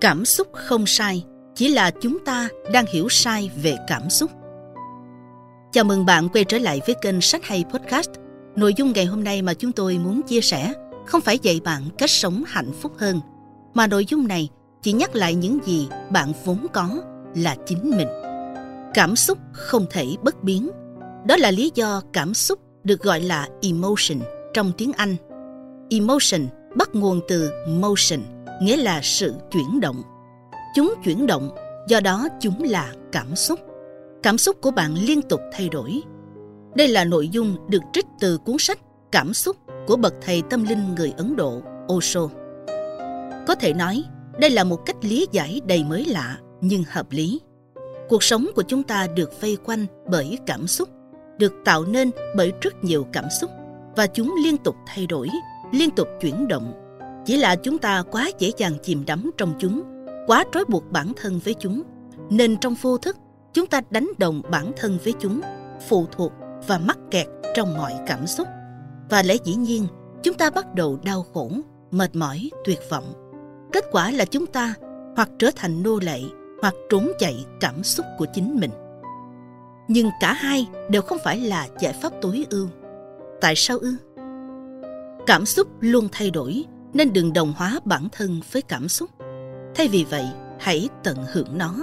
Cảm xúc không sai, chỉ là chúng ta đang hiểu sai về cảm xúc. Chào mừng bạn quay trở lại với kênh Sách Hay Podcast. Nội dung ngày hôm nay mà chúng tôi muốn chia sẻ không phải dạy bạn cách sống hạnh phúc hơn, mà nội dung này chỉ nhắc lại những gì bạn vốn có là chính mình. Cảm xúc không thể bất biến. Đó là lý do cảm xúc được gọi là emotion trong tiếng Anh. Emotion bắt nguồn từ motion, nghĩa là sự chuyển động. Chúng chuyển động, do đó chúng là cảm xúc. Cảm xúc của bạn liên tục thay đổi. Đây là nội dung được trích từ cuốn sách Cảm xúc của bậc thầy tâm linh người Ấn Độ Osho. Có thể nói, đây là một cách lý giải đầy mới lạ nhưng hợp lý. Cuộc sống của chúng ta được vây quanh bởi cảm xúc, được tạo nên bởi rất nhiều cảm xúc và chúng liên tục thay đổi, liên tục chuyển động. Chỉ là chúng ta quá dễ dàng chìm đắm trong chúng, quá trói buộc bản thân với chúng, nên trong vô thức chúng ta đánh đồng bản thân với chúng, phụ thuộc và mắc kẹt trong mọi cảm xúc. Và lẽ dĩ nhiên, chúng ta bắt đầu đau khổ, mệt mỏi, tuyệt vọng. Kết quả là chúng ta hoặc trở thành nô lệ hoặc trốn chạy cảm xúc của chính mình. Nhưng cả hai đều không phải là giải pháp tối ưu. Tại sao ư? Cảm xúc luôn thay đổi nên đừng đồng hóa bản thân với cảm xúc. Thay vì vậy, hãy tận hưởng nó.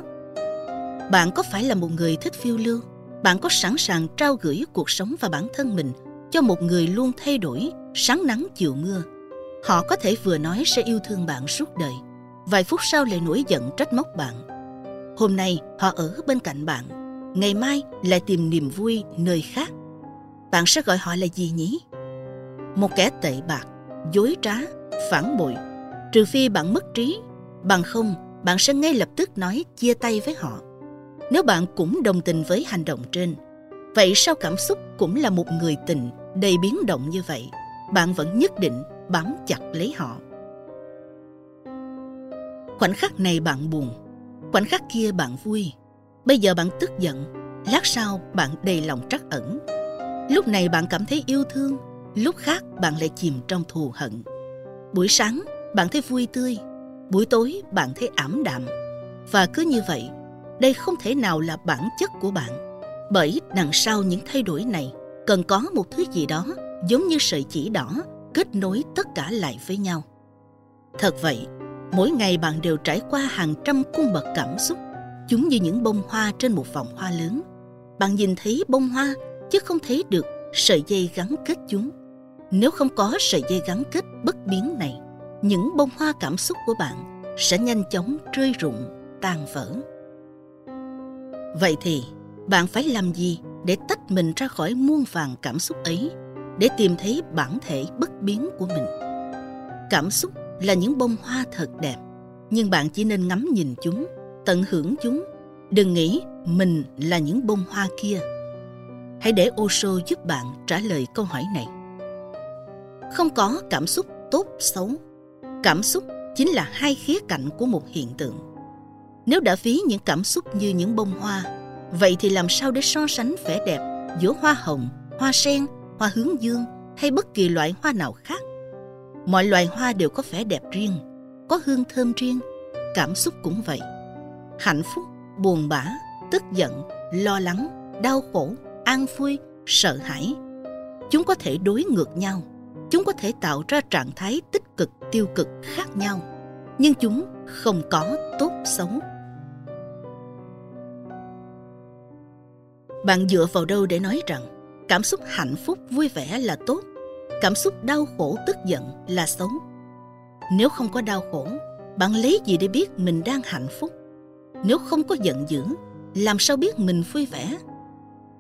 Bạn có phải là một người thích phiêu lưu? Bạn có sẵn sàng trao gửi cuộc sống và bản thân mình cho một người luôn thay đổi, sáng nắng chiều mưa? Họ có thể vừa nói sẽ yêu thương bạn suốt đời, vài phút sau lại nổi giận trách móc bạn. Hôm nay họ ở bên cạnh bạn, ngày mai lại tìm niềm vui nơi khác. Bạn sẽ gọi họ là gì nhỉ? Một kẻ tệ bạc, dối trá, phản bội. Trừ phi bạn mất trí, bằng không bạn sẽ ngay lập tức nói chia tay với họ. Nếu bạn cũng đồng tình với hành động trên, vậy sao cảm xúc cũng là một người tình đầy biến động như vậy, bạn vẫn nhất định bám chặt lấy họ. Khoảnh khắc này bạn buồn, khoảnh khắc kia bạn vui. Bây giờ bạn tức giận, lát sau bạn đầy lòng trắc ẩn. Lúc này bạn cảm thấy yêu thương, lúc khác bạn lại chìm trong thù hận. Buổi sáng bạn thấy vui tươi, buổi tối bạn thấy ảm đạm. Và cứ như vậy, đây không thể nào là bản chất của bạn. Bởi đằng sau những thay đổi này cần có một thứ gì đó giống như sợi chỉ đỏ kết nối tất cả lại với nhau. Thật vậy, mỗi ngày bạn đều trải qua hàng trăm cung bậc cảm xúc, chúng như những bông hoa trên một vòng hoa lớn. Bạn nhìn thấy bông hoa chứ không thấy được sợi dây gắn kết chúng. Nếu không có sợi dây gắn kết bất biến này, những bông hoa cảm xúc của bạn sẽ nhanh chóng rơi rụng, tan vỡ. Vậy thì, bạn phải làm gì để tách mình ra khỏi muôn vàng cảm xúc ấy, để tìm thấy bản thể bất biến của mình? Cảm xúc là những bông hoa thật đẹp, nhưng bạn chỉ nên ngắm nhìn chúng, tận hưởng chúng. Đừng nghĩ mình là những bông hoa kia. Hãy để Osho giúp bạn trả lời câu hỏi này. Không có cảm xúc tốt xấu. Cảm xúc chính là hai khía cạnh của một hiện tượng. Nếu đã ví những cảm xúc như những bông hoa, vậy thì làm sao để so sánh vẻ đẹp giữa hoa hồng, hoa sen, hoa hướng dương hay bất kỳ loại hoa nào khác? Mọi loài hoa đều có vẻ đẹp riêng, có hương thơm riêng, cảm xúc cũng vậy. Hạnh phúc, buồn bã, tức giận, lo lắng, đau khổ, an vui, sợ hãi. Chúng có thể đối ngược nhau, chúng có thể tạo ra trạng thái tích cực, tiêu cực khác nhau, nhưng chúng không có tốt xấu. Bạn dựa vào đâu để nói rằng cảm xúc hạnh phúc vui vẻ là tốt, cảm xúc đau khổ tức giận là xấu? Nếu không có đau khổ, bạn lấy gì để biết mình đang hạnh phúc? Nếu không có giận dữ, làm sao biết mình vui vẻ?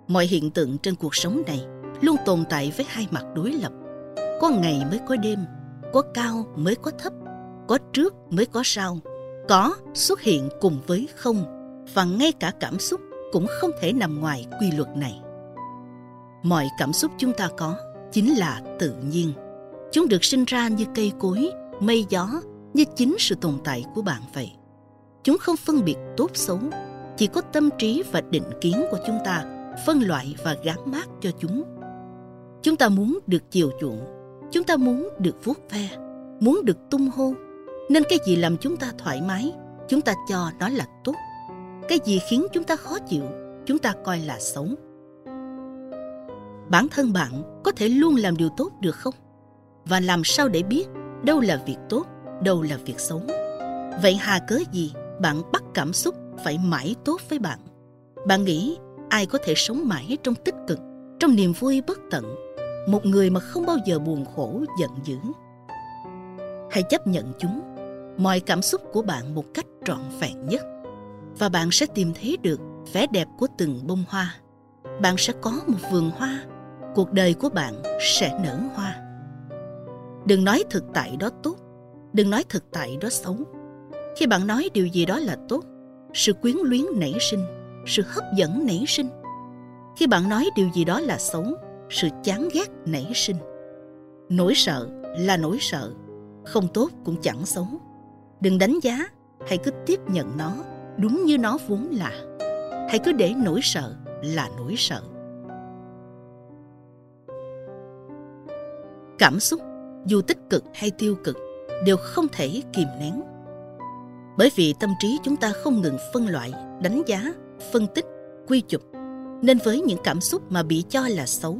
Mọi hiện tượng trên cuộc sống này luôn tồn tại với hai mặt đối lập. Có ngày mới có đêm, có cao mới có thấp, có trước mới có sau. Có xuất hiện cùng với không, và ngay cả cảm xúc cũng không thể nằm ngoài quy luật này. Mọi cảm xúc chúng ta có chính là tự nhiên. Chúng được sinh ra như cây cối, mây gió, như chính sự tồn tại của bạn vậy. Chúng không phân biệt tốt xấu, chỉ có tâm trí và định kiến của chúng ta phân loại và gắn mát cho chúng. Chúng ta muốn được chiều chuộng, chúng ta muốn được vuốt ve, muốn được tung hô, nên cái gì làm chúng ta thoải mái, chúng ta cho nó là tốt. Cái gì khiến chúng ta khó chịu, chúng ta coi là xấu. Bản thân bạn có thể luôn làm điều tốt được không? Và làm sao để biết đâu là việc tốt, đâu là việc xấu? Vậy hà cớ gì bạn bắt cảm xúc phải mãi tốt với bạn? Bạn nghĩ ai có thể sống mãi trong tích cực, trong niềm vui bất tận, một người mà không bao giờ buồn khổ, giận dữ? Hãy chấp nhận chúng, mọi cảm xúc của bạn một cách trọn vẹn nhất và bạn sẽ tìm thấy được vẻ đẹp của từng bông hoa. Bạn sẽ có một vườn hoa, cuộc đời của bạn sẽ nở hoa. Đừng nói thực tại đó tốt, đừng nói thực tại đó xấu. Khi bạn nói điều gì đó là tốt, sự quyến luyến nảy sinh, sự hấp dẫn nảy sinh. Khi bạn nói điều gì đó là xấu, sự chán ghét nảy sinh. Nỗi sợ là nỗi sợ, không tốt cũng chẳng xấu. Đừng đánh giá, hãy cứ tiếp nhận nó đúng như nó vốn là. Hãy cứ để nỗi sợ là nỗi sợ. Cảm xúc, dù tích cực hay tiêu cực, đều không thể kìm nén. Bởi vì tâm trí chúng ta không ngừng phân loại, đánh giá, phân tích, quy chụp, nên với những cảm xúc mà bị cho là xấu,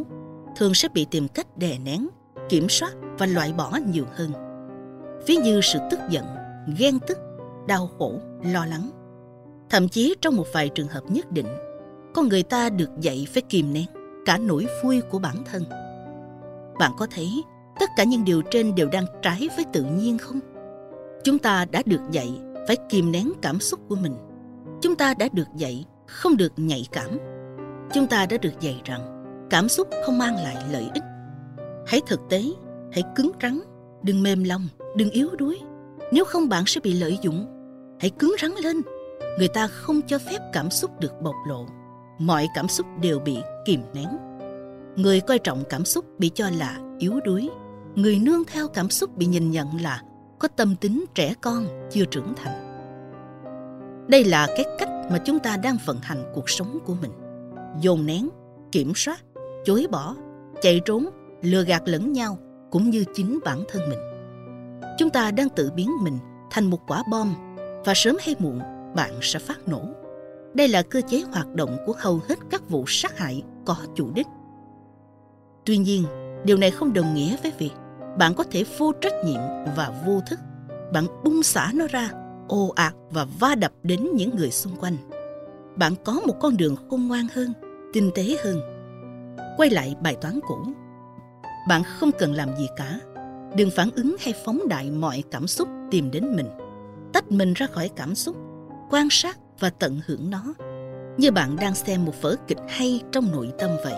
thường sẽ bị tìm cách đè nén, kiểm soát và loại bỏ nhiều hơn. Ví như sự tức giận, ghen tức, đau khổ, lo lắng. Thậm chí trong một vài trường hợp nhất định, con người ta được dạy phải kìm nén cả nỗi vui của bản thân. Bạn có thấy tất cả những điều trên đều đang trái với tự nhiên không? Chúng ta đã được dạy phải kìm nén cảm xúc của mình. Chúng ta đã được dạy không được nhạy cảm. Chúng ta đã được dạy rằng cảm xúc không mang lại lợi ích. Hãy thực tế, hãy cứng rắn, đừng mềm lòng, đừng yếu đuối. Nếu không bạn sẽ bị lợi dụng. Hãy cứng rắn lên. Người ta không cho phép cảm xúc được bộc lộ. Mọi cảm xúc đều bị kìm nén. Người coi trọng cảm xúc bị cho là yếu đuối. Người nương theo cảm xúc bị nhìn nhận là có tâm tính trẻ con chưa trưởng thành. Đây là cái cách mà chúng ta đang vận hành cuộc sống của mình. Dồn nén, kiểm soát, chối bỏ, chạy trốn, lừa gạt lẫn nhau cũng như chính bản thân mình. Chúng ta đang tự biến mình thành một quả bom và sớm hay muộn bạn sẽ phát nổ. Đây là cơ chế hoạt động của hầu hết các vụ sát hại có chủ đích. Tuy nhiên, điều này không đồng nghĩa với việc bạn có thể vô trách nhiệm và vô thức. Bạn bung xả nó ra, ồ ạt và va đập đến những người xung quanh. Bạn có một con đường khôn ngoan hơn, tinh tế hơn. Quay lại bài toán cũ. Bạn không cần làm gì cả. Đừng phản ứng hay phóng đại mọi cảm xúc tìm đến mình. Tách mình ra khỏi cảm xúc, quan sát và tận hưởng nó như bạn đang xem một vở kịch hay trong nội tâm vậy.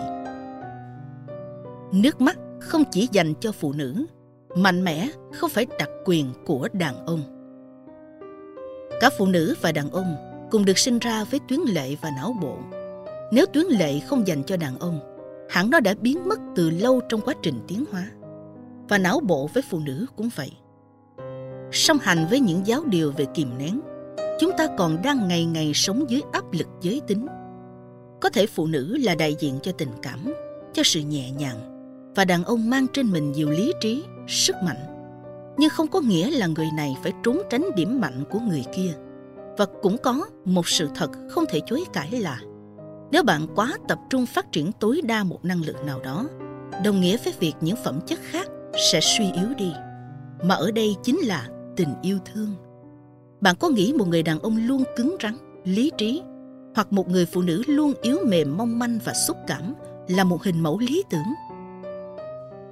Nước mắt không chỉ dành cho phụ nữ, mạnh mẽ không phải đặc quyền của đàn ông. Cả phụ nữ và đàn ông cùng được sinh ra với tuyến lệ và não bộ. Nếu tuyến lệ không dành cho đàn ông, hẳn nó đã biến mất từ lâu trong quá trình tiến hóa. Và não bộ với phụ nữ cũng vậy. Song hành với những giáo điều về kìm nén, chúng ta còn đang ngày ngày sống dưới áp lực giới tính. Có thể phụ nữ là đại diện cho tình cảm, cho sự nhẹ nhàng, và đàn ông mang trên mình nhiều lý trí, sức mạnh. Nhưng không có nghĩa là người này phải trốn tránh điểm mạnh của người kia. Và cũng có một sự thật không thể chối cãi là nếu bạn quá tập trung phát triển tối đa một năng lượng nào đó, đồng nghĩa với việc những phẩm chất khác sẽ suy yếu đi. Mà ở đây chính là tình yêu thương. Bạn có nghĩ một người đàn ông luôn cứng rắn, lý trí hoặc một người phụ nữ luôn yếu mềm mong manh và xúc cảm là một hình mẫu lý tưởng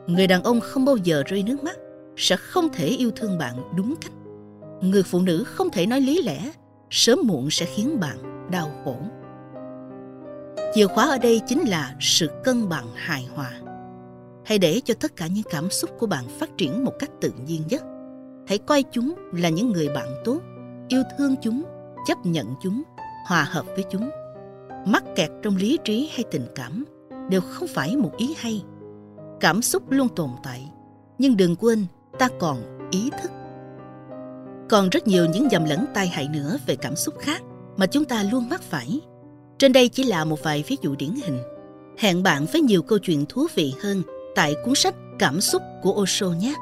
người đàn ông không bao giờ rơi nước mắt sẽ không thể yêu thương bạn đúng cách người phụ nữ không thể nói lý lẽ sớm muộn sẽ khiến bạn đau khổ chìa khóa ở đây chính là sự cân bằng hài hòa. Hãy để cho tất cả những cảm xúc của bạn phát triển một cách tự nhiên nhất. Hãy coi chúng là những người bạn tốt, yêu thương chúng, chấp nhận chúng, hòa hợp với chúng. Mắc kẹt trong lý trí hay tình cảm đều không phải một ý hay. Cảm xúc luôn tồn tại, nhưng đừng quên ta còn ý thức. Còn rất nhiều những dầm lẫn tai hại nữa về cảm xúc khác mà chúng ta luôn mắc phải trên đây chỉ là một vài ví dụ điển hình hẹn bạn với nhiều câu chuyện thú vị hơn tại cuốn sách cảm xúc của osho nhé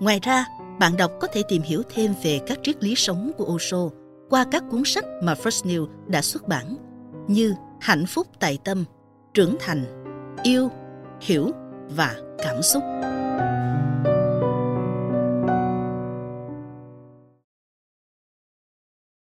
ngoài ra bạn đọc có thể tìm hiểu thêm về các triết lý sống của osho qua các cuốn sách mà First New đã xuất bản như Hạnh phúc tại tâm, Trưởng thành, Yêu, Hiểu và Cảm xúc.